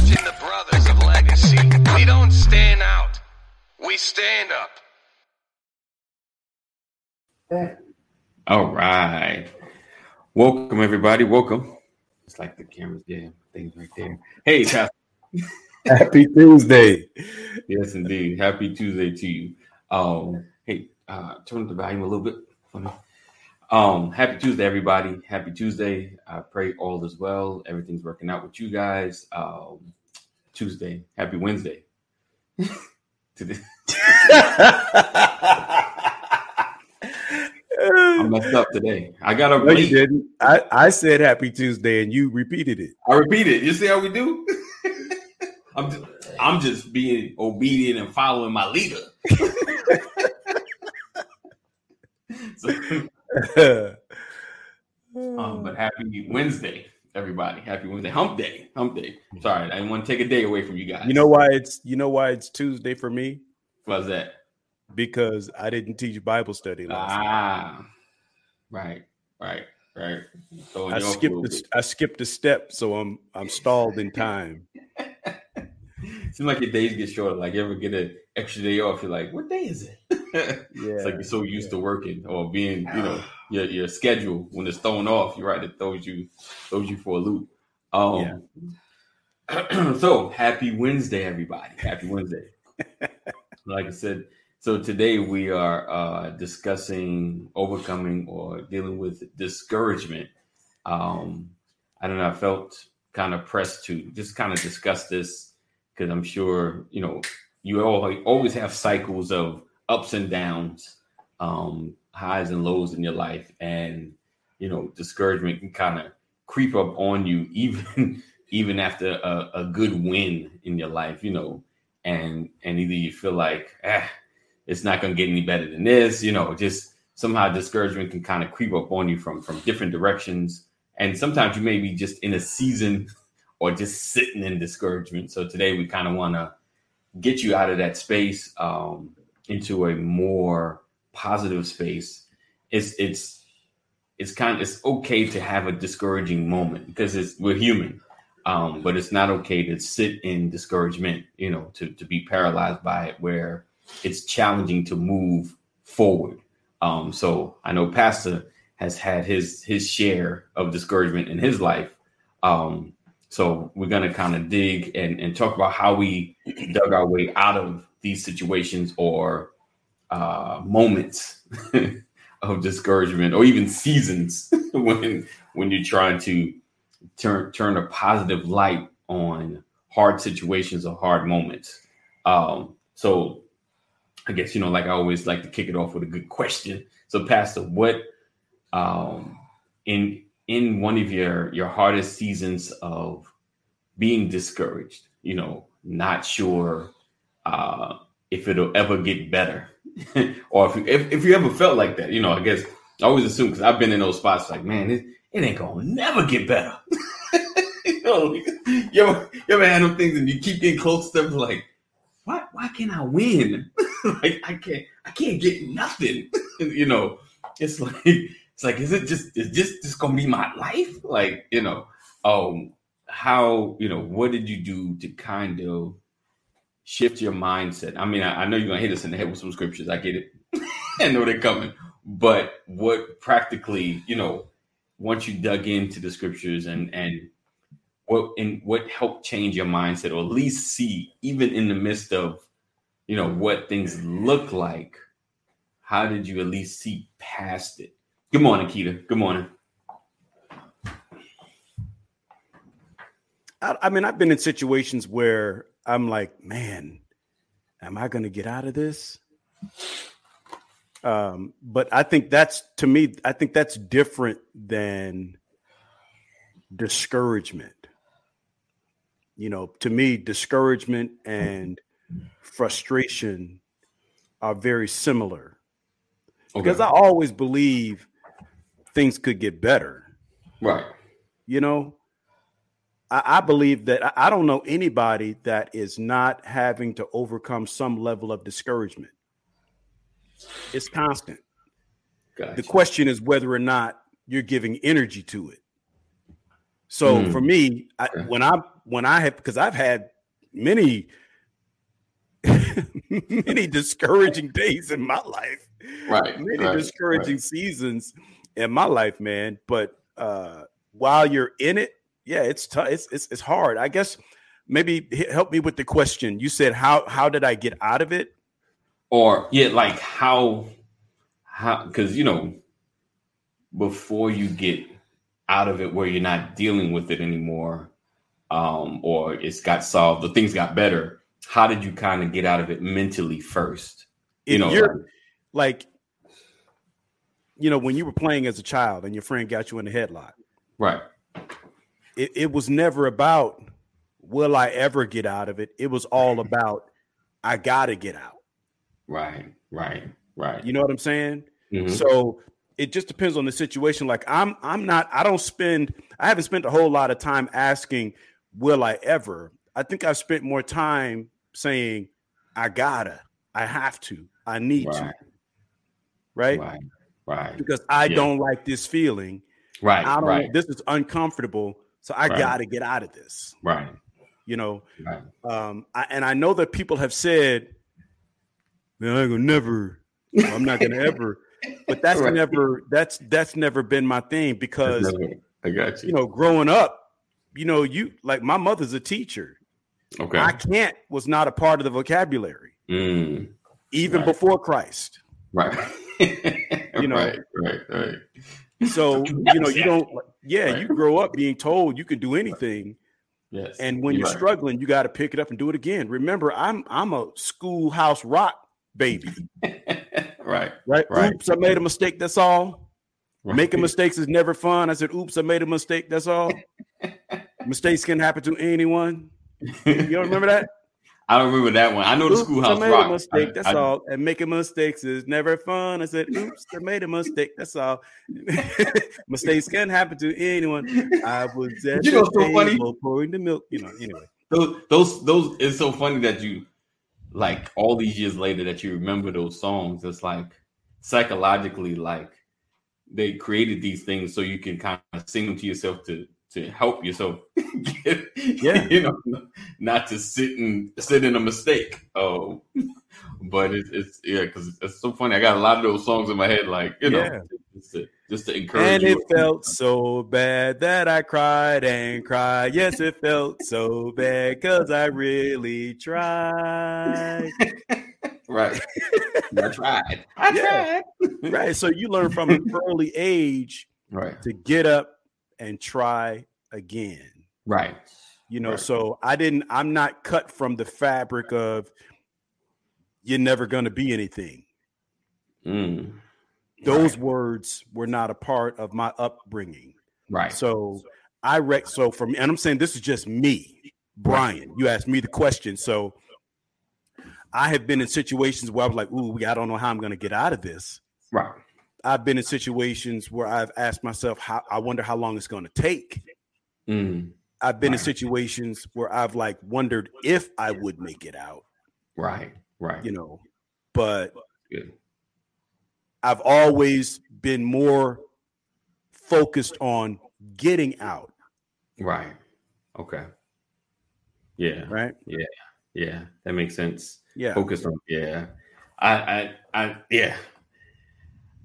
watching the brothers of legacy. We don't stand out, we stand up. All right. Welcome, everybody. Welcome. It's like the camera's there, things right there. Hey, Happy Tuesday. Yes, indeed. Happy Tuesday to you. Um, hey, uh, turn the volume a little bit for me. Um, happy Tuesday, everybody. Happy Tuesday. I pray all is well. Everything's working out with you guys. Um, Tuesday. Happy Wednesday. Today. I messed up today. I got up No, you didn't. I, I said happy Tuesday and you repeated it. I repeat it. You see how we do? I'm just, I'm just being obedient and following my leader. so, um, but happy Wednesday, everybody. Happy Wednesday. Hump day. Hump day. Sorry, I didn't want to take a day away from you guys. you know why it's you know why it's Tuesday for me? what's that? Because I didn't teach Bible study last night. Ah, right, right, right. Throwing I you off a skipped bit. I skipped a step, so I'm I'm stalled in time. Seems like your days get shorter. Like you ever get an extra day off, you're like, what day is it? Yeah. It's like you're so used to working or being, you know, your your schedule when it's thrown off. You're right, it throws you throws you for a loop. Um, so happy Wednesday, everybody! Happy Wednesday. like I said, so today we are uh, discussing overcoming or dealing with discouragement. Um, I don't know. I felt kind of pressed to just kind of discuss this because I'm sure you know you all always have cycles of ups and downs, um, highs and lows in your life, and you know discouragement can kind of creep up on you even even after a, a good win in your life, you know, and and either you feel like ah, it's not to get any better than this, you know, just somehow discouragement can kind of creep up on you from from different directions, and sometimes you may be just in a season or just sitting in discouragement. So today we kind of want to get you out of that space um, into a more positive space. It's it's it's kind of it's okay to have a discouraging moment because it's we're human, um, but it's not okay to sit in discouragement. You know, to to be paralyzed by it, where it's challenging to move forward. Um, so I know Pastor has had his his share of discouragement in his life. Um, so we're gonna kind of dig and, and talk about how we dug our way out of these situations or uh, moments of discouragement or even seasons when when you're trying to turn turn a positive light on hard situations or hard moments. Um, so I guess you know, like I always like to kick it off with a good question. So, Pastor, what um, in in one of your your hardest seasons of being discouraged, you know, not sure uh, if it'll ever get better, or if you, if if you ever felt like that, you know, I guess I always assume because I've been in those spots like, man, it, it ain't gonna never get better. you know, you ever, you ever had them things and you keep getting close to them, like, why why can't I win? like I can't I can't get nothing. you know, it's like it's like is it just is this just gonna be my life? Like you know, um, how you know what did you do to kind of shift your mindset? I mean, I, I know you're gonna hit us in the head with some scriptures. I get it. I know they're coming, but what practically you know once you dug into the scriptures and and what and what helped change your mindset or at least see even in the midst of you know what things look like how did you at least see past it good morning keita good morning I, I mean, I've been in situations where I'm like, man, am I going to get out of this? Um, but I think that's to me, I think that's different than discouragement. You know, to me, discouragement and frustration are very similar because I always believe things could get better. right You know, I, I believe that I, don't know anybody that is not having to overcome some level of discouragement. It's constant. gotcha. The question is whether or not you're giving energy to it. So mm. for me, I, when I when I have because I've had many many discouraging days in my life, right? Many right, discouraging right. seasons in my life, man. But uh, while you're in it, yeah, it's tough. It's, it's it's hard. I guess maybe help me with the question. You said how how did I get out of it? Or yeah, like how how because you know before you get out of it where you're not dealing with it anymore, um, or it's got solved, the things got better. How did you kind of get out of it mentally first? You if know, you're like, like you know, when you were playing as a child and your friend got you in the headlock, right? It, it was never about will I ever get out of it. It was all about I gotta get out. Right, right, right. You know what I'm saying? Mm-hmm. So it just depends on the situation. Like I'm, I'm not. I don't spend. I haven't spent a whole lot of time asking, "Will I ever?" I think I've spent more time saying, "I gotta, I have to, I need right. to." Right. Right. Right. Because I yeah. don't like this feeling. Right. I don't. Right. This is uncomfortable. So I Right. got to get out of this. Right. You know. Right. Um. I, and I know that people have said, "Man, I ain't gonna never. I'm not gonna ever." But that's Right. never. That's that's never been my thing because I got you. you know, growing up, you know, you like my mother's a teacher. okay. I can't was not a part of the vocabulary Mm, even before Christ. right. You know. right. Right. Right. So you know, you don't. Yeah, Right. you grow up being told you can do anything, Yes. and when you're right. struggling, you got to pick it up and do it again. Remember, I'm I'm a schoolhouse rock baby, right. right? Right. Oops, I made a mistake. That's all. Right. Making mistakes is never fun. I said, "Oops, I made a mistake." That's all. Mistakes can happen to anyone. You don't remember that? I don't remember that one. I know the Oops, schoolhouse I made rock. a mistake. That's I- I- all. And making mistakes is never fun. I said, "Oops, I made a mistake." That's all. Mistakes can happen to anyone. I was at You know the so funny? pouring the milk. You know. Anyway, those those those it's so funny that you like all these years later that you remember those songs it's like psychologically like they created these things so you can kind of sing them to yourself to to help yourself get, Yeah. you know not to sit and sit in a mistake oh but it's, it's yeah because it's so funny i got a lot of those songs in my head like you know Yeah. just to just to encourage and it felt so bad that I cried and cried. Yes, it felt so bad because I really tried. right i tried i Yeah. tried Right. So you learn from an early age right to get up and try again. right You know, Right. so I didn't, I'm not cut from the fabric of you're never going to be anything. Mm. Those words were not a part of my upbringing. Right. So I rec so for me, and I'm saying this is just me, Brian. You asked me the question. So I have been in situations where I was like, ooh, I don't know how I'm gonna get out of this. Right. I've been in situations where I've asked myself, how I wonder how long it's gonna take. Mm. I've been in situations where I've like wondered if I would make it out, Right. Right. you know, but. I've always been more focused on getting out, Right. Okay. Yeah. right? Yeah. Yeah. That makes sense. Yeah. Focused on. Yeah. I. I. I. Yeah.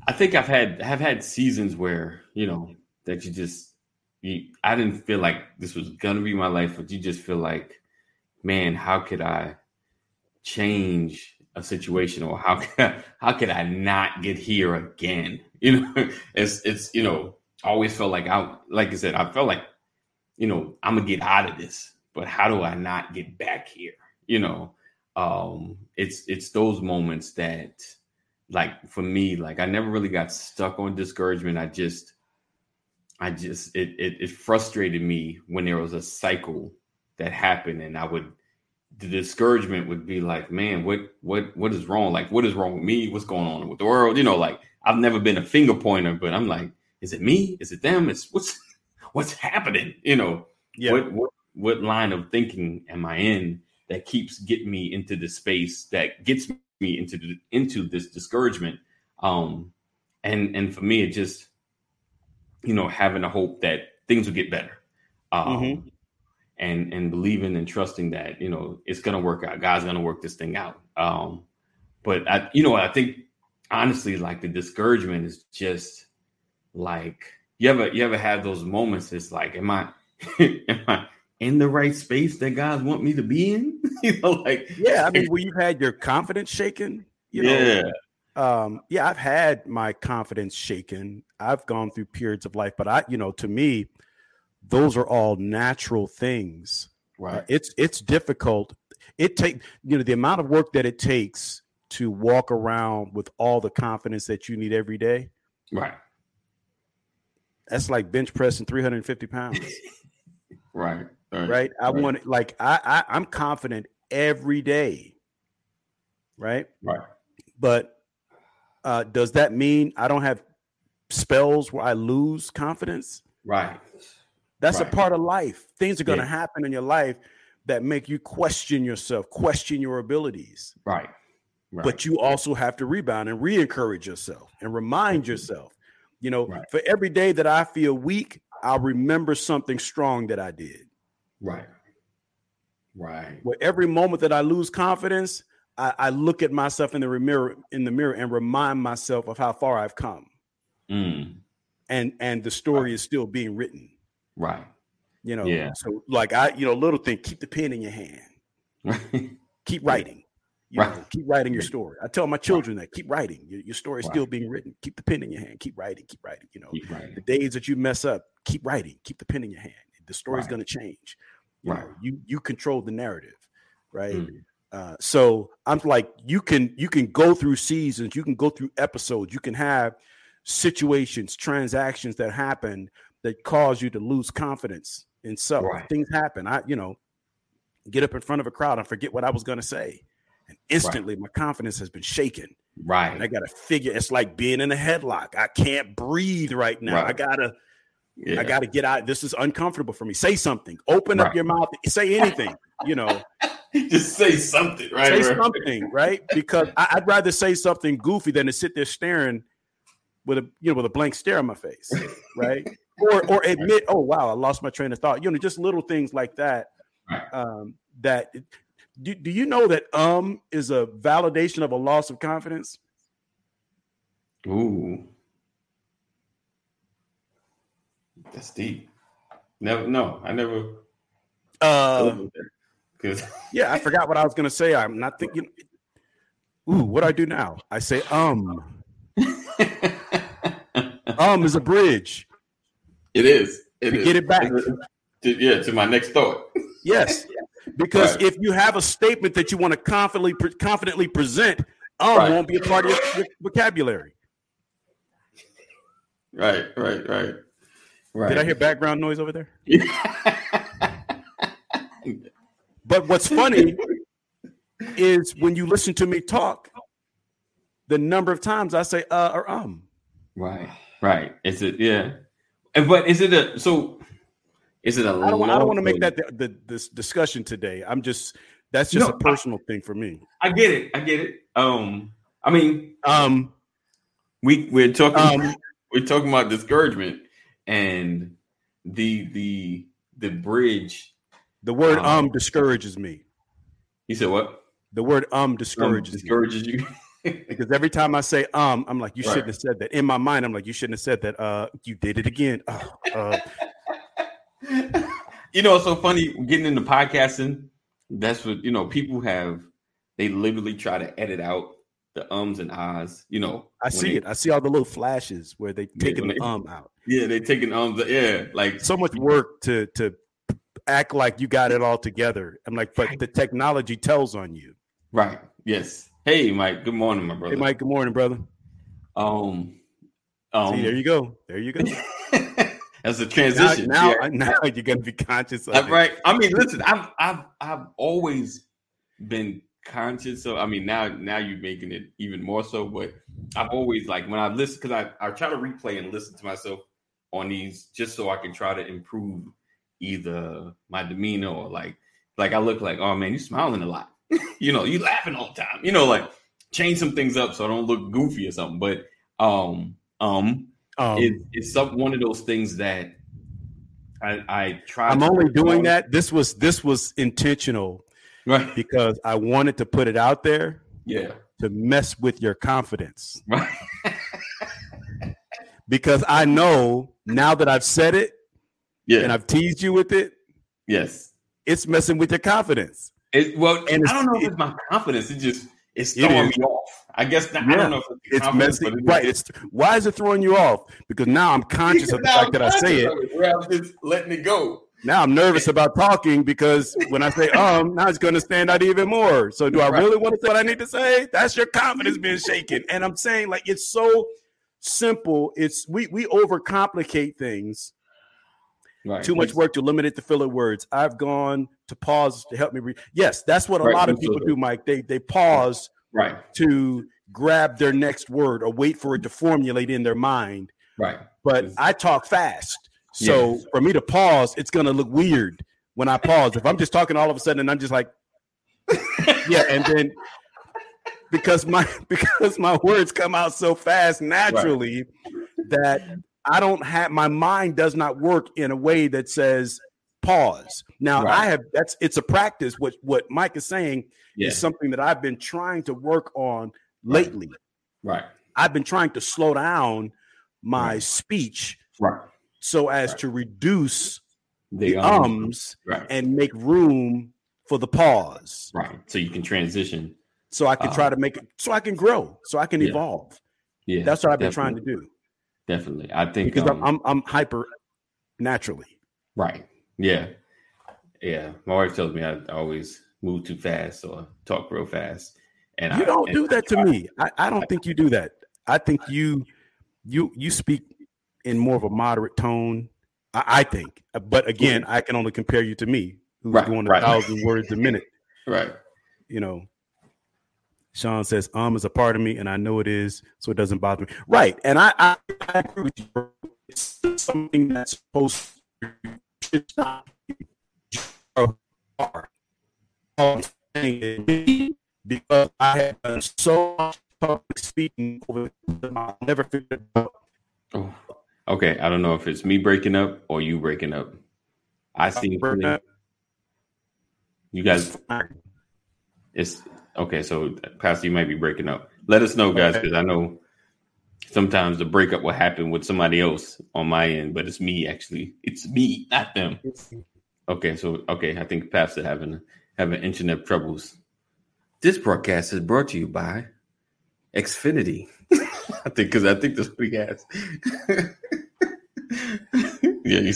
I think I've had have had seasons where you know that you just you. I didn't feel like this was gonna be my life, but you just feel like, man, how could I change a situation, or how could how could I not get here again? You know, it's it's you know always felt like I like I said I felt like you know I'm gonna get out of this, but how do I not get back here? You know, um, it's it's those moments that like for me, like I never really got stuck on discouragement. I just I just it it, it frustrated me when there was a cycle that happened, and I would the discouragement would be like, man, what what what is wrong? Like, what is wrong with me? What's going on with the world? You know, like I've never been a finger pointer, but I'm like, is it me? Is it them? It's what's what's happening? You know, Yeah. what what what line of thinking am I in that keeps getting me into the space that gets me into into this discouragement? Um, and and for me, it just you know having a hope that things will get better. um, mm-hmm. and and believing and trusting that you know it's gonna work out. God's gonna work this thing out. Um, but I, you know, I think honestly, like the discouragement is just like you ever you ever have those moments. It's like, am I am I in the right space that God want me to be in? you know, like yeah. I mean, when you've had your confidence shaken, you know, yeah. Um, yeah, I've had my confidence shaken. I've gone through periods of life, but I, you know, to me, those are all natural things. Right. Uh, it's it's difficult. It take you know the amount of work that it takes to walk around with all the confidence that you need every day. Right. That's like bench pressing 350 pounds. right. Right. right? I right. want like I, I I'm confident every day. Right. Right. But uh, does that mean I don't have spells where I lose confidence? Right. That's right. a part of life. Things are going to yeah. happen in your life that make you question yourself, question your abilities. Right. right. But you also have to rebound and re-encourage yourself and remind yourself. You know, right. for every day that I feel weak, I'll remember something strong that I did. Right. Right. With every moment that I lose confidence, I, I, look at myself in the mirror in the mirror and remind myself of how far I've come. Mm. And and the story right. is still being written. Right. You know, yeah. so like I, you know, little thing, keep the pen in your hand. keep writing. You right. Know, keep writing your story. I tell my children right. that keep writing. Your, your story is right. still being written. Keep the pen in your hand. Keep writing. Keep writing. You know, the days that you mess up, keep writing. Keep the pen in your hand. The story's going to change. You right. Know, you you control the narrative, right? Mm. Uh, so I'm like, you can you can go through seasons, you can go through episodes, you can have situations, transactions that happen that cause you to lose confidence in self. Right. Things happen. I, you know, get up in front of a crowd and forget what I was going to say, and instantly right. my confidence has been shaken. Right. And I got to figure. It's like being in a headlock. I can't breathe right now. Right. I gotta. Yeah. I got to get out. This is uncomfortable for me. Say something. Open up your mouth. Say anything. You know. Just say something, right? Say right. something, right? Because I, would rather say something goofy than to sit there staring with a you know with a blank stare on my face, right? or or admit, oh wow, I lost my train of thought. You know, just little things like that. Right. Um, that do, do you know that um is a validation of a loss of confidence? Ooh, that's deep. Never, no, I never. Uh, yeah, I forgot what I was gonna say. I'm not thinking. Ooh, what do I do now? I say um. um is a bridge. It is. It to is. Get it back. To, yeah, to my next thought. Yes, because right. if you have a statement that you want to confidently confidently present, um right. won't be a part of your vocabulary. Right, right, right, right. Did I hear background noise over there? But what's funny is when you listen to me talk, the number of times I say uh or um. Right, right. Is it yeah? But is it a so? Is it a? I don't, I don't want to make that the, the, this discussion today. I'm just that's just no, a personal I, thing for me. I get it. I get it. Um, I mean, um, we we're talking um, we're talking about discouragement and the the the bridge the word um, um discourages me. You said what? The word um discourages um, discourages me. you. because every time I say um, I'm like, you right. shouldn't have said that. In my mind, I'm like, you shouldn't have said that. Uh, you did it again. Uh, uh. you know, it's so funny getting into podcasting. That's what you know. People have they literally try to edit out the ums and ahs. You know, I see they, it. I see all the little flashes where they taking yeah, the um out. Yeah, they taking ums. Yeah, like so much work to to act like you got it all together. I'm like, but the technology tells on you. Right. Yes. Hey, Mike. Good morning, my brother. Hey, Mike. Good morning, brother. Um. Um. See, there you go. There you go. That's a transition. Now, now, now, you're gonna be conscious of it. Right. I mean, listen. I've I've I've always been conscious. So I mean, now now you're making it even more so. But I've always like when I listen because I I try to replay and listen to myself on these just so I can try to improve either my demeanor or like like I look like, oh man, you smiling a lot. you know, you laughing all the time. You know, like change some things up so I don't look goofy or something. But um um, um it, it's some one of those things that I, I try. I'm only doing that. This was this was intentional, right? Because I wanted to put it out there. Yeah. To mess with your confidence. Right. because I know now that I've said it, yeah, and I've teased you with it. Yes, it's messing with your confidence. It, well, and I don't know if it's my confidence. It just it's throwing it me off. I guess not, yeah. I don't know if it's, it's messy. It right. It's why is it throwing you off? Because now I'm conscious of the fact that I say it. I'm just letting it go. Now I'm nervous about talking because when I say um, now it's going to stand out even more. So do I really want to say what I need to say? That's your confidence being shaken. And I'm saying like it's so simple. It's we we overcomplicate things. Right. Too much work to limit it to filler words. I've gone to pause to help me read. Yes, that's what a right. lot of people do, Mike. They they pause right to grab their next word or wait for it to formulate in their mind. Right. But I talk fast. So yes. for me to pause, it's gonna look weird when I pause. If I'm just talking all of a sudden and I'm just like, yeah, and then because my because my words come out so fast naturally right. that I don't have my mind does not work in a way that says pause. Now right. I have that's it's a practice. What what Mike is saying yeah. is something that I've been trying to work on lately. Right. I've been trying to slow down my right. speech right. So as to reduce the, the ums and make room for the pause. Right. So you can transition so I can try uh, to make it so I can grow, so I can yeah. evolve. Yeah, that's what I've been trying to do. Definitely, I think because um, I'm, I'm hyper naturally. Right. Yeah. Yeah. My wife tells me I always move too fast or talk real fast, and you I, don't do that to me. I, I don't think you do that. I think you you you speak in more of a moderate tone. I, I think, but again, I can only compare you to me, who's right, going a right. thousand words a minute. Right. You know, Sean says, um is a part of me, and I know it is, so it doesn't bother me. Right. And I, I, I agree with you. It's something that's supposed to not because I have done so much public speaking over I'll never figure out. Oh, okay. I don't know if it's me breaking up or you breaking up. I see you guys. It's Okay, so Pastor, you might be breaking up. Let us know, guys, because I know sometimes the breakup will happen with somebody else on my end, but it's me actually. It's me, not them. Okay, so okay, I think Pastor having having internet troubles. This broadcast is brought to you by Xfinity. I think because I think that's what he has. yeah, you,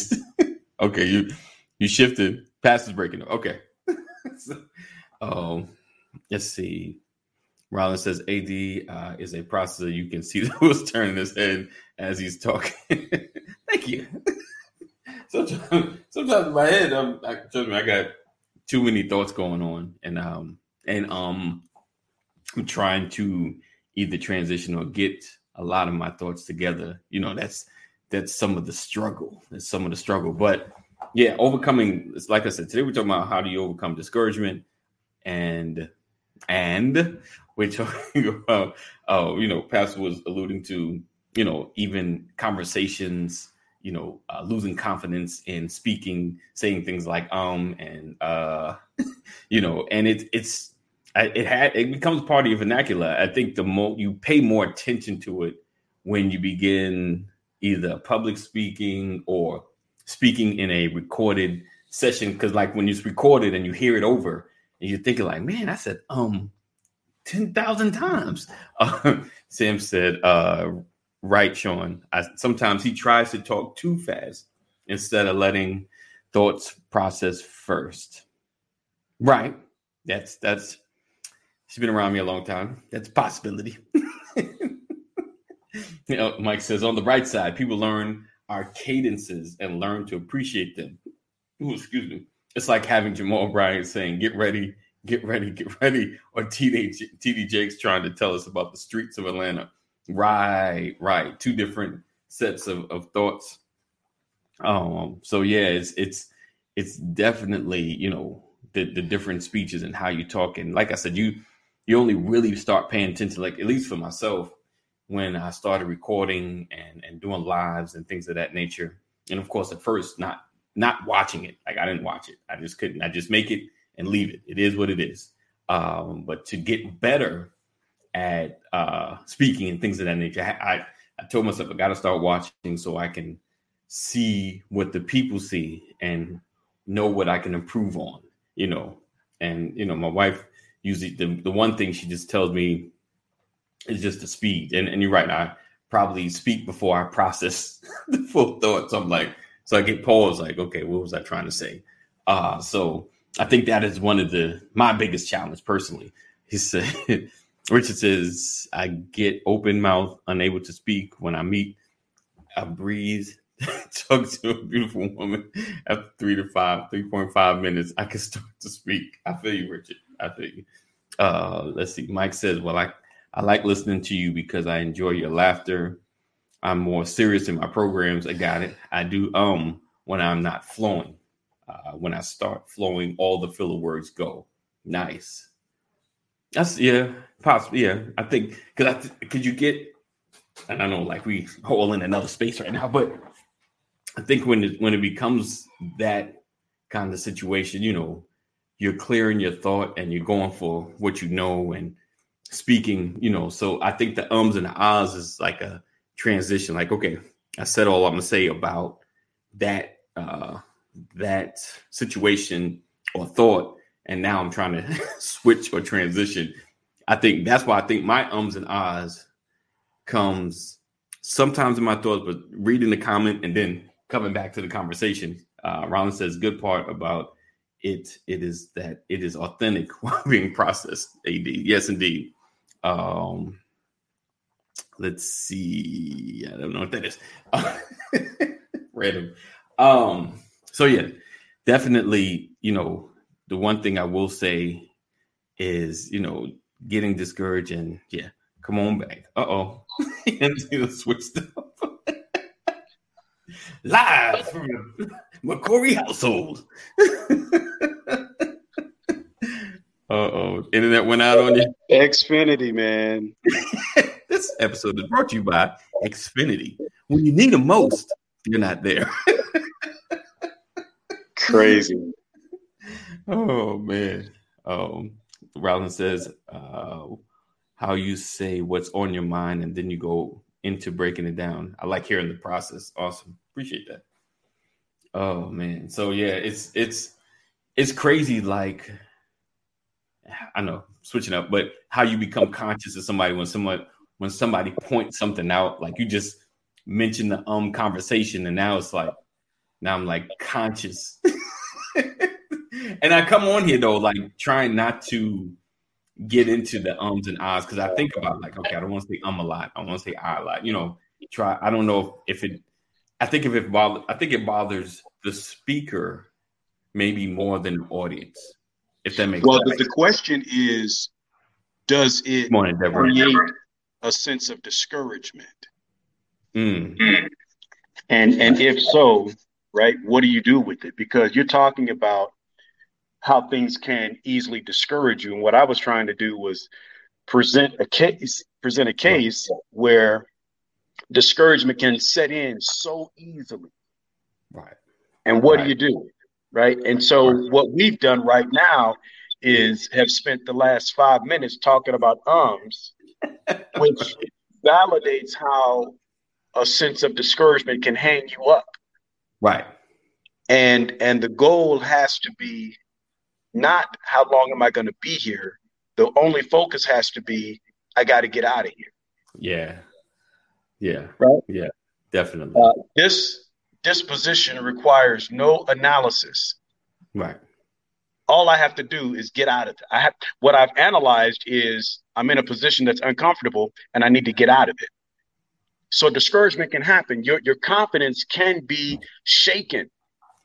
okay. You you shifted. Pass is breaking up. Okay. so, um let's see. Rollins says AD uh, is a processor. You can see wheels turning his head as he's talking. Thank you. sometimes, sometimes in my head, I'm, I, trust me, I got too many thoughts going on, and um, and um, I'm trying to either transition or get a lot of my thoughts together. You know, that's that's some of the struggle. That's some of the struggle. But yeah, overcoming. It's Like I said, today we're talking about how do you overcome discouragement and and which uh, uh, you know pastor was alluding to you know even conversations you know uh, losing confidence in speaking saying things like um and uh you know and it it's it had it becomes part of your vernacular i think the more you pay more attention to it when you begin either public speaking or speaking in a recorded session because like when it's recorded and you hear it over and you're thinking like, man, I said um ten thousand times. Uh, Sam said, uh, right, Sean. I, sometimes he tries to talk too fast instead of letting thoughts process first. Right. That's that's she's been around me a long time. That's a possibility. you know, Mike says on the right side, people learn our cadences and learn to appreciate them. Ooh, excuse me. It's like having Jamal Bryant saying, "Get ready, get ready, get ready," or teenage TD Jakes trying to tell us about the streets of Atlanta. Right, right. Two different sets of, of thoughts. Um. So yeah, it's it's it's definitely you know the the different speeches and how you talk. And like I said, you you only really start paying attention. Like at least for myself, when I started recording and and doing lives and things of that nature. And of course, at first, not not watching it. Like I didn't watch it. I just couldn't. I just make it and leave it. It is what it is. Um, but to get better at uh, speaking and things of that nature, I, I told myself I got to start watching so I can see what the people see and know what I can improve on. You know, and you know, my wife usually the, the one thing she just tells me is just the speed. And and you're right, I probably speak before I process the full thoughts. I'm like, so I get paused, like, okay, what was I trying to say? Uh, so I think that is one of the my biggest challenge personally. He said Richard says, I get open mouth, unable to speak when I meet. I breathe, talk to a beautiful woman after three to five, 3.5 minutes. I can start to speak. I feel you, Richard. I feel you. Uh, let's see. Mike says, Well, I, I like listening to you because I enjoy your laughter. I'm more serious in my programs. I got it. I do um when I'm not flowing. Uh, when I start flowing, all the filler words go. Nice. That's yeah, possibly yeah. I think because I th- could you get, and I know like we all in another space right now, but I think when it, when it becomes that kind of situation, you know, you're clearing your thought and you're going for what you know and speaking, you know. So I think the ums and the ahs is like a transition. Like, okay, I said all I'm gonna say about that uh that situation or thought, and now I'm trying to switch or transition. I think that's why I think my ums and ahs comes sometimes in my thoughts, but reading the comment and then coming back to the conversation. Uh, Rollins says, good part about it it is that it is authentic while being processed. Ad, yes, indeed. Um, let's see. I don't know what that is. Random. Um, so yeah, definitely. You know, the one thing I will say is, you know, getting discouraged and yeah, come on back. Uh oh, switched up. Live from McCory household. uh oh, internet went out on you. Xfinity, man. this episode is brought to you by Xfinity. When you need them most, you're not there. Crazy. Oh man. Um, Rollins says, uh, "How you say what's on your mind, and then you go into breaking it down. I like hearing the process. Awesome, appreciate that. Oh man, so yeah, it's it's it's crazy. Like I know switching up, but how you become conscious of somebody when someone when somebody points something out, like you just mentioned the um conversation, and now it's like now I'm like conscious. and I come on here though, like trying not to get into the ums and ahs because I think about like, okay, I don't want to say um a lot. I want to say ah a lot. You know, try. I don't know if it. I think if it bother, I think it bothers the speaker maybe more than the audience. If that makes well, sense. the question is, does it create a sense of discouragement? Mm. And and if so, right, what do you do with it? Because you're talking about how things can easily discourage you. And what I was trying to do was present a case, present a case where discouragement can set in so easily. Right. And what right. do you do? Right. And so what we've done right now is have spent the last five minutes talking about ums, which validates how a sense of discouragement can hang you up. Right. And and the goal has to be not how long am I going to be here. The only focus has to be I got to get out of here. Yeah. Yeah. Right. Yeah. Definitely. Uh, this this position requires no analysis. Right. All I have to do is get out of it. I have what I've analyzed is I'm in a position that's uncomfortable and I need to get out of it. So discouragement can happen. Your your confidence can be shaken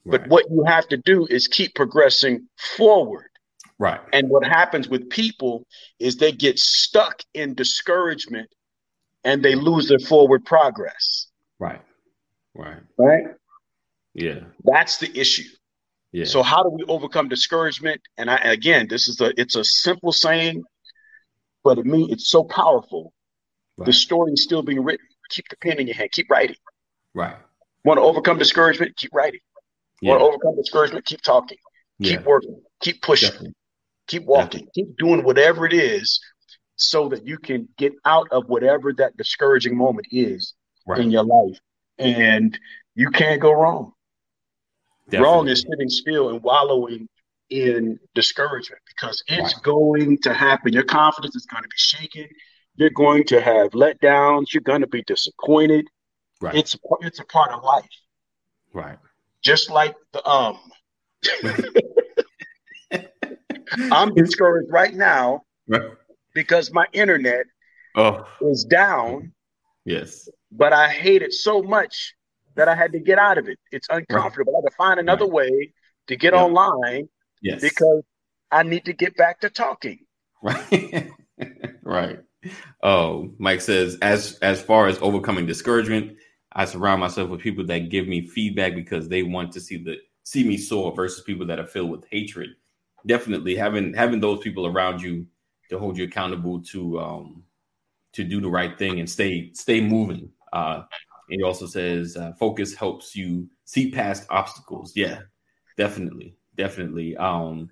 but right. what you have to do is keep progressing forward. Right. And what happens with people is they get stuck in discouragement and they lose their forward progress. Right. Right. Right. Yeah. That's the issue. Yeah. So how do we overcome discouragement? And I again, this is a it's a simple saying, but it mean it's so powerful. Right. The story is still being written. Keep the pen in your hand. Keep writing. Right. Want to overcome discouragement? Keep writing. You want to overcome discouragement? Keep talking. Keep working. Keep pushing. Definitely. Keep walking. Definitely. Keep doing whatever it is so that you can get out of whatever that discouraging moment is right. in your life. And you can't go wrong. Definitely. Wrong is sitting still and wallowing in discouragement because it's right. going to happen. Your confidence is going to be shaken. You're going to have letdowns. You're going to be disappointed. Right. It's it's a part of life. Right. Just like the um. I'm discouraged right now right. because my internet oh. is down. Yes. But I hate it so much that I had to get out of it. It's uncomfortable. Right. I had to find another right. way to get online yes. because I need to get back to talking. Right. right. Oh, Mike says, as as far as overcoming discouragement, I surround myself with people that give me feedback because they want to see the see me soar versus people that are filled with hatred. Definitely having having those people around you to hold you accountable to um to do the right thing and stay stay moving. Uh he also says uh, focus helps you see past obstacles. Yeah, definitely, definitely. Um,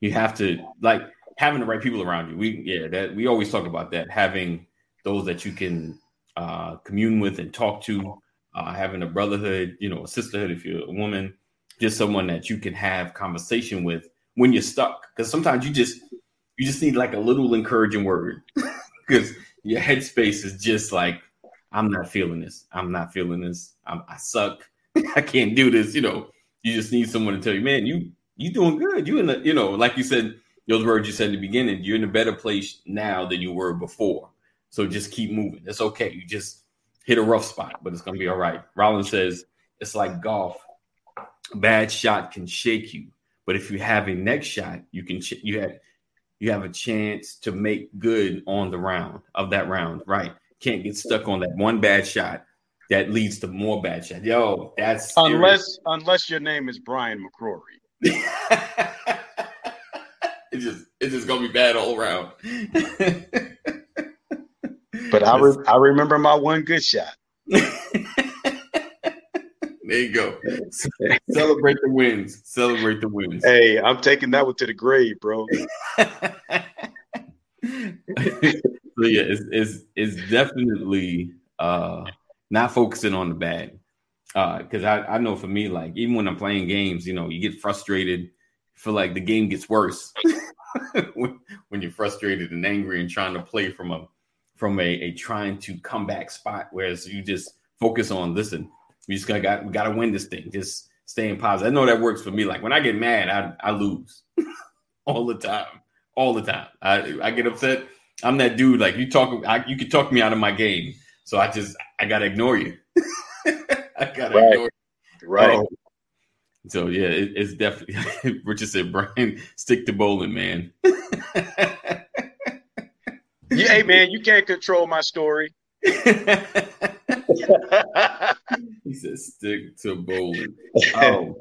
you have to like having the right people around you. We yeah, that we always talk about that having those that you can uh, commune with and talk to, uh, having a brotherhood, you know, a sisterhood if you're a woman, just someone that you can have conversation with when you're stuck. Because sometimes you just you just need like a little encouraging word because your headspace is just like I'm not feeling this. I'm not feeling this. I'm, I suck. I can't do this. You know, you just need someone to tell you, man, you you doing good. You in the you know, like you said, those words you said in the beginning. You're in a better place now than you were before. So just keep moving. It's okay. You just hit a rough spot, but it's gonna be all right. Rollins says it's like golf. Bad shot can shake you, but if you have a next shot, you can ch- you have you have a chance to make good on the round of that round. Right? Can't get stuck on that one bad shot that leads to more bad shots. Yo, that's unless serious. unless your name is Brian McCrory. it's just it's just gonna be bad all around. But I re- I remember my one good shot. there you go. Celebrate the wins. Celebrate the wins. Hey, I'm taking that one to the grave, bro. So yeah, it's, it's it's definitely uh not focusing on the bad. Uh, because I, I know for me, like even when I'm playing games, you know, you get frustrated, feel like the game gets worse when, when you're frustrated and angry and trying to play from a from a, a trying to come back spot, whereas you just focus on listen, we just got, got we got to win this thing. Just staying positive. I know that works for me. Like when I get mad, I I lose all the time, all the time. I I get upset. I'm that dude. Like you talk, I, you can talk me out of my game. So I just I gotta ignore you. I gotta right. ignore. You. Right. Oh. So yeah, it, it's definitely Richard said, Brian, stick to bowling, man. Yeah, hey man, you can't control my story. he said, "Stick to bowling." Oh.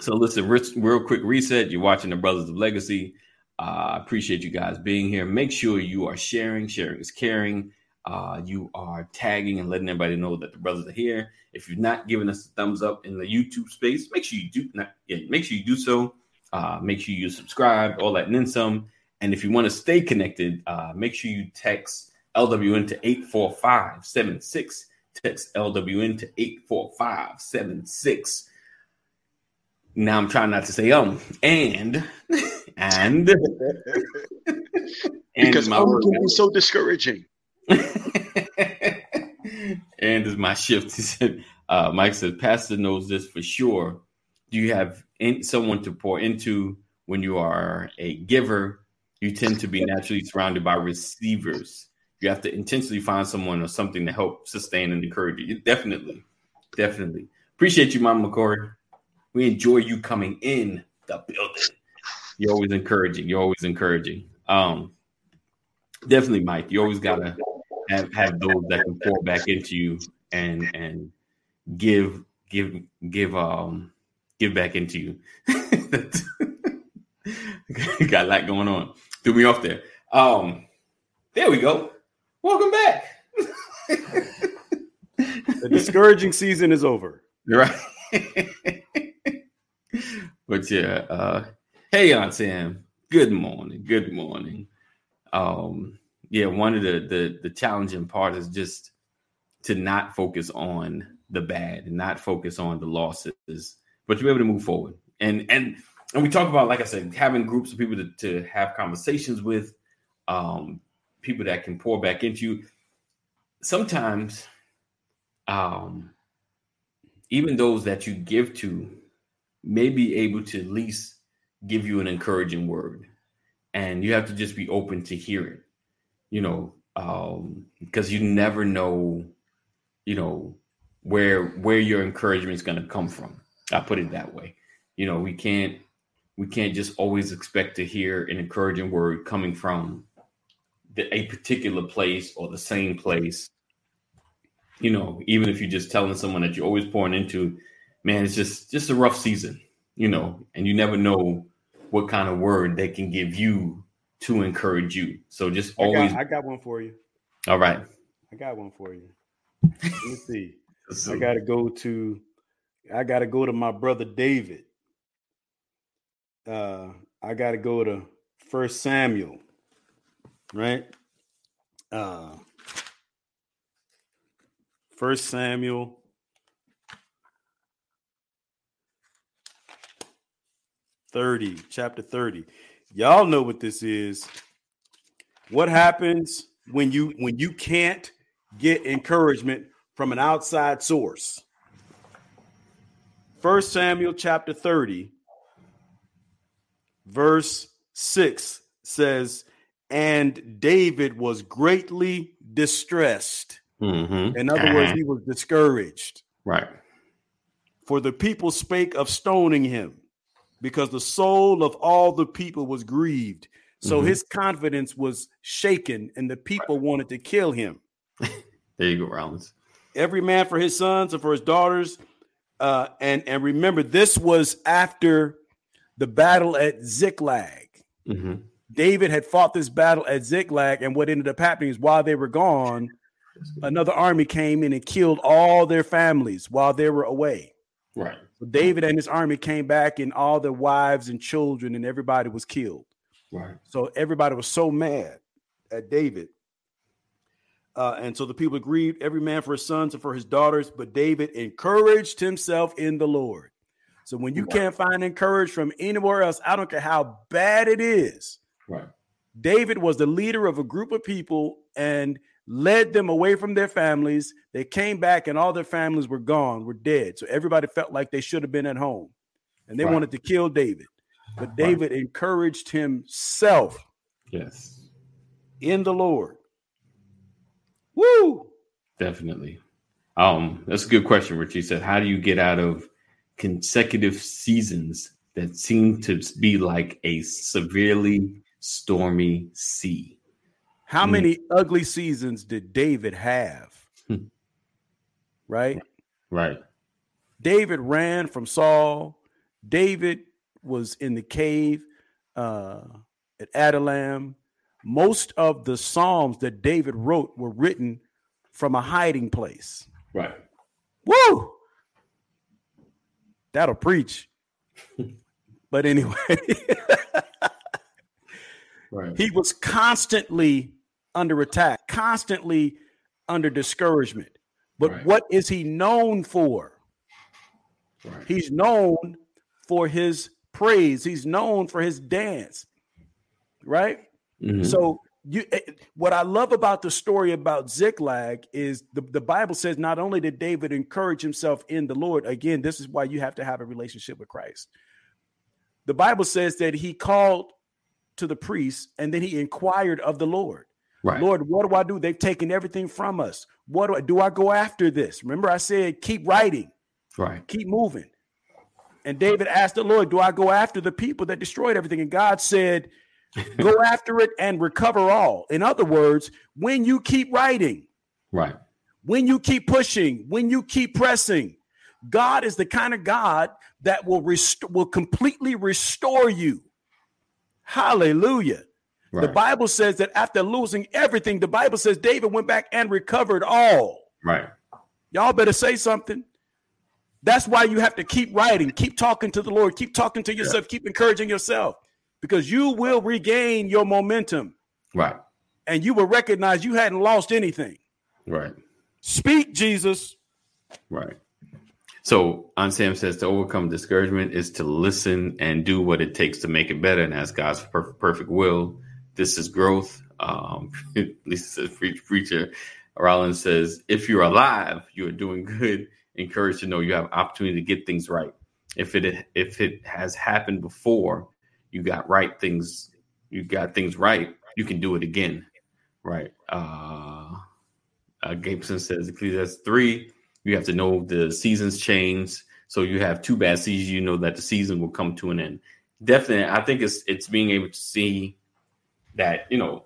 so listen, rich, real quick reset. You're watching the Brothers of Legacy. Uh, I uh, appreciate you guys being here. Make sure you are sharing. Sharing is caring. Uh, you are tagging and letting everybody know that the brothers are here. If you're not giving us a thumbs up in the YouTube space, make sure you do. Not, yeah, make sure you do so. Uh, make sure you subscribe, all that and then some. And if you want to stay connected, uh, make sure you text LWN to 84576. Text LWN to 84576. Now I'm trying not to say um and and because my work can be so discouraging. and is my shift. He said, uh, Mike said, Pastor knows this for sure. Do you have in, someone to pour into when you are a giver you tend to be naturally surrounded by receivers. You have to intentionally find someone or something to help sustain and encourage you. Definitely, definitely. Appreciate you, Mama McCory. We enjoy you coming in the building. You're always encouraging. You're always encouraging. Um, definitely, Mike. You always gotta have have those that can pour back into you and and give give give um give back into you. Got a lot going on threw me off there. Um, there we go. Welcome back. the discouraging season is over. You're Right. but yeah, uh, hey Aunt Sam, good morning, good morning. Um, yeah, one of the the the challenging part is just to not focus on the bad and not focus on the losses, but to be able to move forward. And and and we talk about, like I said, having groups of people to, to have conversations with, um, people that can pour back into you. Sometimes, um, even those that you give to may be able to at least give you an encouraging word, and you have to just be open to hear it. You know, um, because you never know, you know, where where your encouragement is going to come from. I put it that way. You know, we can't we can't just always expect to hear an encouraging word coming from the, a particular place or the same place. You know, even if you're just telling someone that you're always pouring into, man, it's just just a rough season, you know, and you never know what kind of word they can give you to encourage you. So just always. I got, I got one for you. All right. I got one for you. Let me see. I got to go to. I got to go to my brother David uh, I got to go to First Samuel, right? Uh, First Samuel. Thirty, chapter thirty. Y'all know what this is. What happens when you when you can't get encouragement from an outside source? First Samuel chapter 30 verse 6 says, And David was greatly distressed. Mm-hmm. In other uh-huh. words, he was discouraged. Right. For the people spake of stoning him because the soul of all the people was grieved. So mm-hmm. his confidence was shaken, and the people right. wanted to kill him. there you go, Rollins. Every man for his sons and for his daughters. Uh, and and remember, this was after the battle at Ziklag. Mm-hmm. David had fought this battle at Ziklag, and what ended up happening is while they were gone, another army came in and killed all their families while they were away. Right. David and his army came back, and all their wives and children and everybody was killed. Right. So everybody was so mad at David. Uh, and so the people grieved every man for his sons and for his daughters, but David encouraged himself in the Lord. So when you can't find encouragement from anywhere else, I don't care how bad it is. Right. David was the leader of a group of people and led them away from their families. They came back and all their families were gone, were dead. So everybody felt like they should have been at home. And they right. wanted to kill David. But David right. encouraged himself. Yes. In the Lord. Woo! Definitely. Um, that's a good question, Richie said, How do you get out of consecutive seasons that seem to be like a severely stormy sea. How mm. many ugly seasons did David have? Hmm. right? Right. David ran from Saul. David was in the cave uh, at Adullam. Most of the Psalms that David wrote were written from a hiding place. Right. Woo! that'll preach. but anyway, right. he was constantly under attack, constantly under discouragement. But right. what is he known for? Right. He's known for his praise. He's known for his dance. Right? Mm-hmm. So you eh, what I love about the story about Ziklag is the, the Bible says not only did David encourage himself in the Lord, again, this is why you have to have a relationship with Christ. The Bible says that he called to the priest and then he inquired of the Lord. Right. Lord, what do I do? They've taken everything from us. What do I do? I go after this? Remember, I said, keep writing, right? Keep moving. And David asked the Lord, Do I go after the people that destroyed everything? And God said, Go after it and recover all. In other words, when you keep writing, right? When you keep pushing, when you keep pressing, God is the kind of God that will rest- will completely restore you. Hallelujah. Right. The Bible says that after losing everything, the Bible says David went back and recovered all. Right. Y'all better say something. That's why you have to keep writing, keep talking to the Lord, keep talking to yourself, yeah. keep encouraging yourself because you will regain your momentum. Right. And you will recognize you hadn't lost anything. Right. Speak, Jesus. Right. So on Sam says to overcome discouragement is to listen and do what it takes to make it better and ask God's perfect will. This is growth. Um, Lisa says, preacher. Rollins says, if you're alive, you are doing good. Encouraged to know you have opportunity to get things right. If it if it has happened before, you got right things, you got things right, you can do it again. Right. Uh, uh Gabeson says Ecclesiastes three you have to know the seasons change. So you have two bad seasons, you know that the season will come to an end. Definitely, I think it's it's being able to see that you know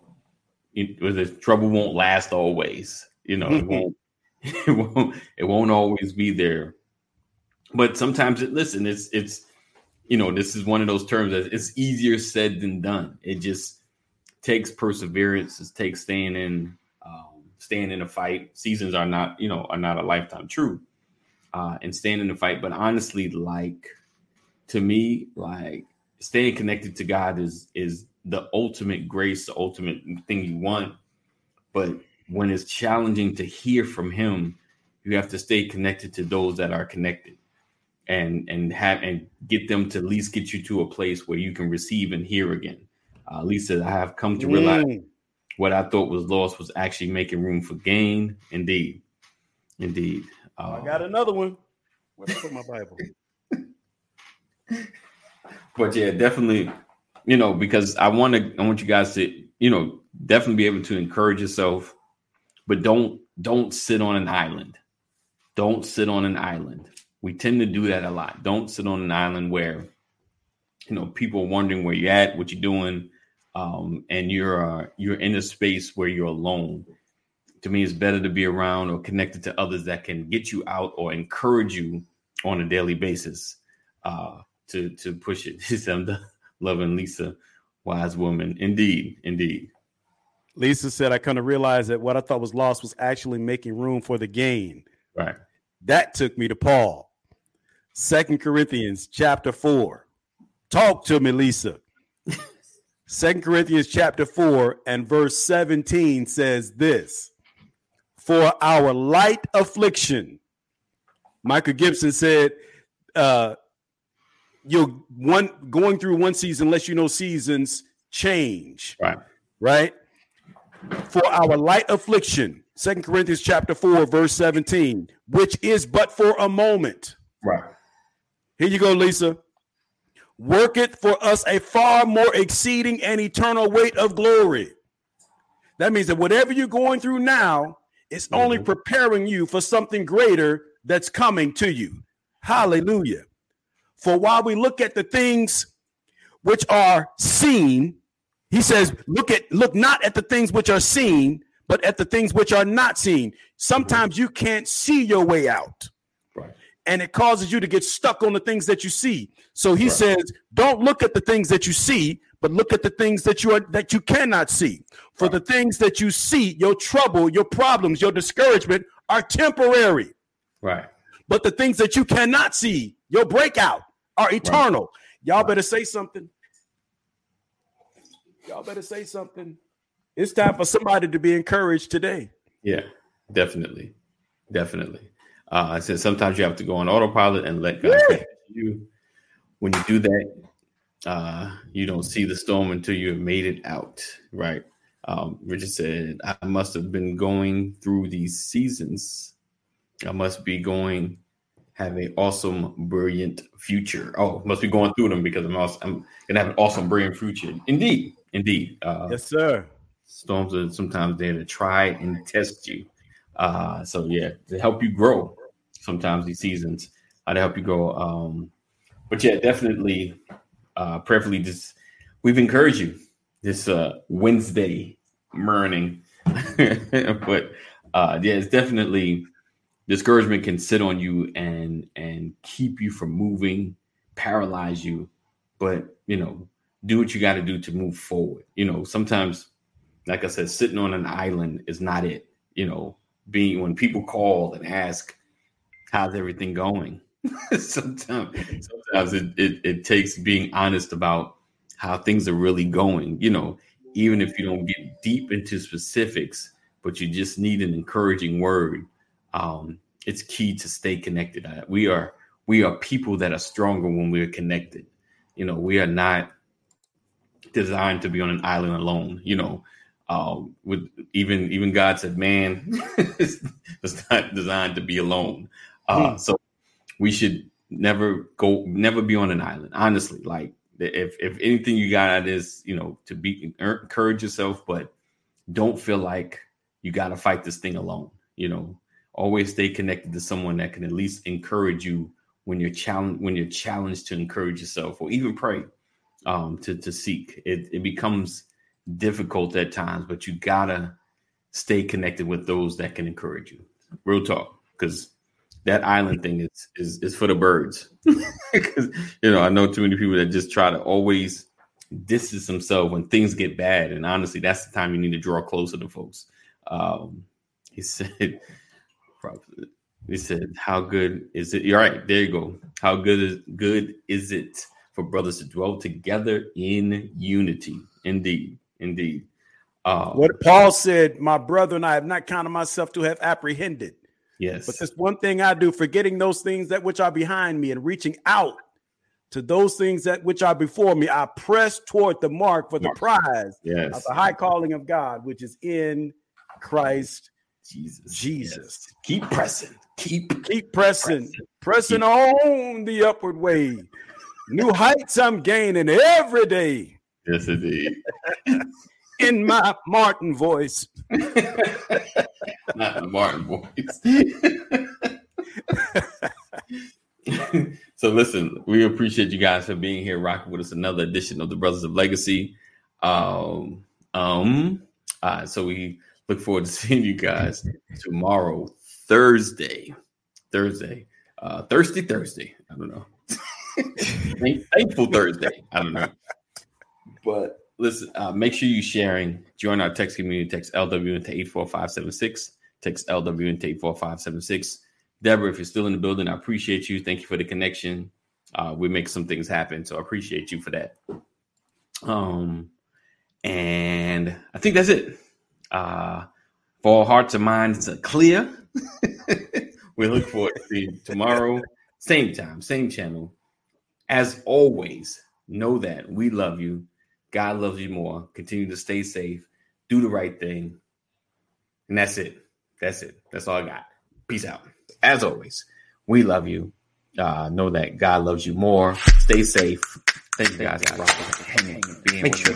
it, the trouble won't last always. You know, it won't it won't it won't always be there. But sometimes it listen, it's it's you know, this is one of those terms that it's easier said than done. It just takes perseverance, it takes staying in staying in a fight. Seasons are not, you know, are not a lifetime true. Uh, and staying in the fight. But honestly, like to me, like staying connected to God is is the ultimate grace, the ultimate thing you want. But when it's challenging to hear from Him, you have to stay connected to those that are connected, and and have and get them to at least get you to a place where you can receive and hear again. Uh, Lisa, I have come to realize mm what I thought was lost was actually making room for gain. Indeed, indeed. Uh, I got another one. Where put my Bible? but yeah, definitely. You know, because I want to, I want you guys to, you know, definitely be able to encourage yourself, but don't don't sit on an island. Don't sit on an island. We tend to do that a lot. Don't sit on an island where, you know, people are wondering where you're at, what you're doing, um, and you're uh, you're in a space where you're alone. To me, it's better to be around or connected to others that can get you out or encourage you on a daily basis uh, to to push it. I'm loving Lisa, wise woman, indeed, indeed. Lisa said, "I kind of realized that what I thought was lost was actually making room for the gain." Right. That took me to Paul. Second Corinthians chapter four. Talk to me, Lisa. Second Corinthians chapter 4 and verse 17 says this For our light affliction, Michael Gibson said, uh, you're one going through one season lets you know seasons change. Right. Right. For our light affliction, Second Corinthians chapter 4, verse 17, which is but for a moment. Right. Here you go, Lisa worketh for us a far more exceeding and eternal weight of glory. That means that whatever you're going through now is only mm-hmm. preparing you for something greater that's coming to you. Hallelujah. For while we look at the things which are seen, he says, look at look not at the things which are seen, but at the things which are not seen. Sometimes you can't see your way out and it causes you to get stuck on the things that you see. So he right. says, don't look at the things that you see, but look at the things that you are that you cannot see. For right. the things that you see, your trouble, your problems, your discouragement are temporary. Right. But the things that you cannot see, your breakout, are eternal. Right. Y'all better say something. Y'all better say something. It's time for somebody to be encouraged today. Yeah, definitely. Definitely. Uh, I said sometimes you have to go on autopilot and let God you. When you do that, uh, you don't see the storm until you have made it out. Right. Um, Richard said, I must have been going through these seasons. I must be going, have an awesome, brilliant future. Oh, must be going through them because I'm, also, I'm gonna have an awesome, brilliant future. Indeed, indeed. Uh, yes, sir. Storms are sometimes there to try and test you. Uh, so yeah, to help you grow sometimes these seasons uh, to help you go. Um, but yeah, definitely, uh, prayerfully, just we've encouraged you this uh, Wednesday morning. but uh, yeah, it's definitely discouragement can sit on you and and keep you from moving, paralyze you. But you know, do what you got to do to move forward. You know, sometimes, like I said, sitting on an island is not it. You know, being when people call and ask, how's everything going? sometimes, sometimes it, it it takes being honest about how things are really going. You know, even if you don't get deep into specifics, but you just need an encouraging word. Um, it's key to stay connected. We are we are people that are stronger when we're connected. You know, we are not designed to be on an island alone. You know, uh, with even even God said, man, it's not designed to be alone. Uh, hmm. So we should never go, never be on an island. Honestly, like if if anything you got out is you know to be encourage yourself, but don't feel like you got to fight this thing alone. You know, always stay connected to someone that can at least encourage you when you're challenged when you're challenged to encourage yourself or even pray um, to to seek. It it becomes difficult at times, but you gotta stay connected with those that can encourage you. Real talk, because that island thing is is is for the birds. Because you know, I know too many people that just try to always distance themselves when things get bad, and honestly, that's the time you need to draw closer to folks. Um, he said, he said, "How good is it?" You're right. There you go. How good is good is it for brothers to dwell together in unity? Indeed, indeed. Um, what Paul said, my brother and I have not counted myself to have apprehended. Yes. But this one thing I do, forgetting those things that which are behind me and reaching out to those things that which are before me, I press toward the mark for the prize yes. of the high calling of God, which is in Christ Jesus. Jesus. Yes. Keep pressing. Keep keep pressing. Pressing, pressing on the upward way. New heights I'm gaining every day. Yes, indeed. in my Martin voice. Not the Martin voice. so listen, we appreciate you guys for being here, rocking with us another edition of the Brothers of Legacy. Um, um, uh, so we look forward to seeing you guys tomorrow, Thursday, Thursday, uh, Thursday, Thursday. I don't know. Thankful Thursday. I don't know, but listen, uh, make sure you're sharing. Join our text community. Text LWN to 84576. Text LWN to 84576. Deborah, if you're still in the building, I appreciate you. Thank you for the connection. Uh, we make some things happen. So I appreciate you for that. Um, and I think that's it. Uh, for our hearts and minds it's clear, we look forward to seeing tomorrow, same time, same channel. As always, know that we love you God loves you more. Continue to stay safe. Do the right thing. And that's it. That's it. That's all I got. Peace out. As always, we love you. Uh, know that God loves you more. Stay safe. Thank you guys for hanging. Make sure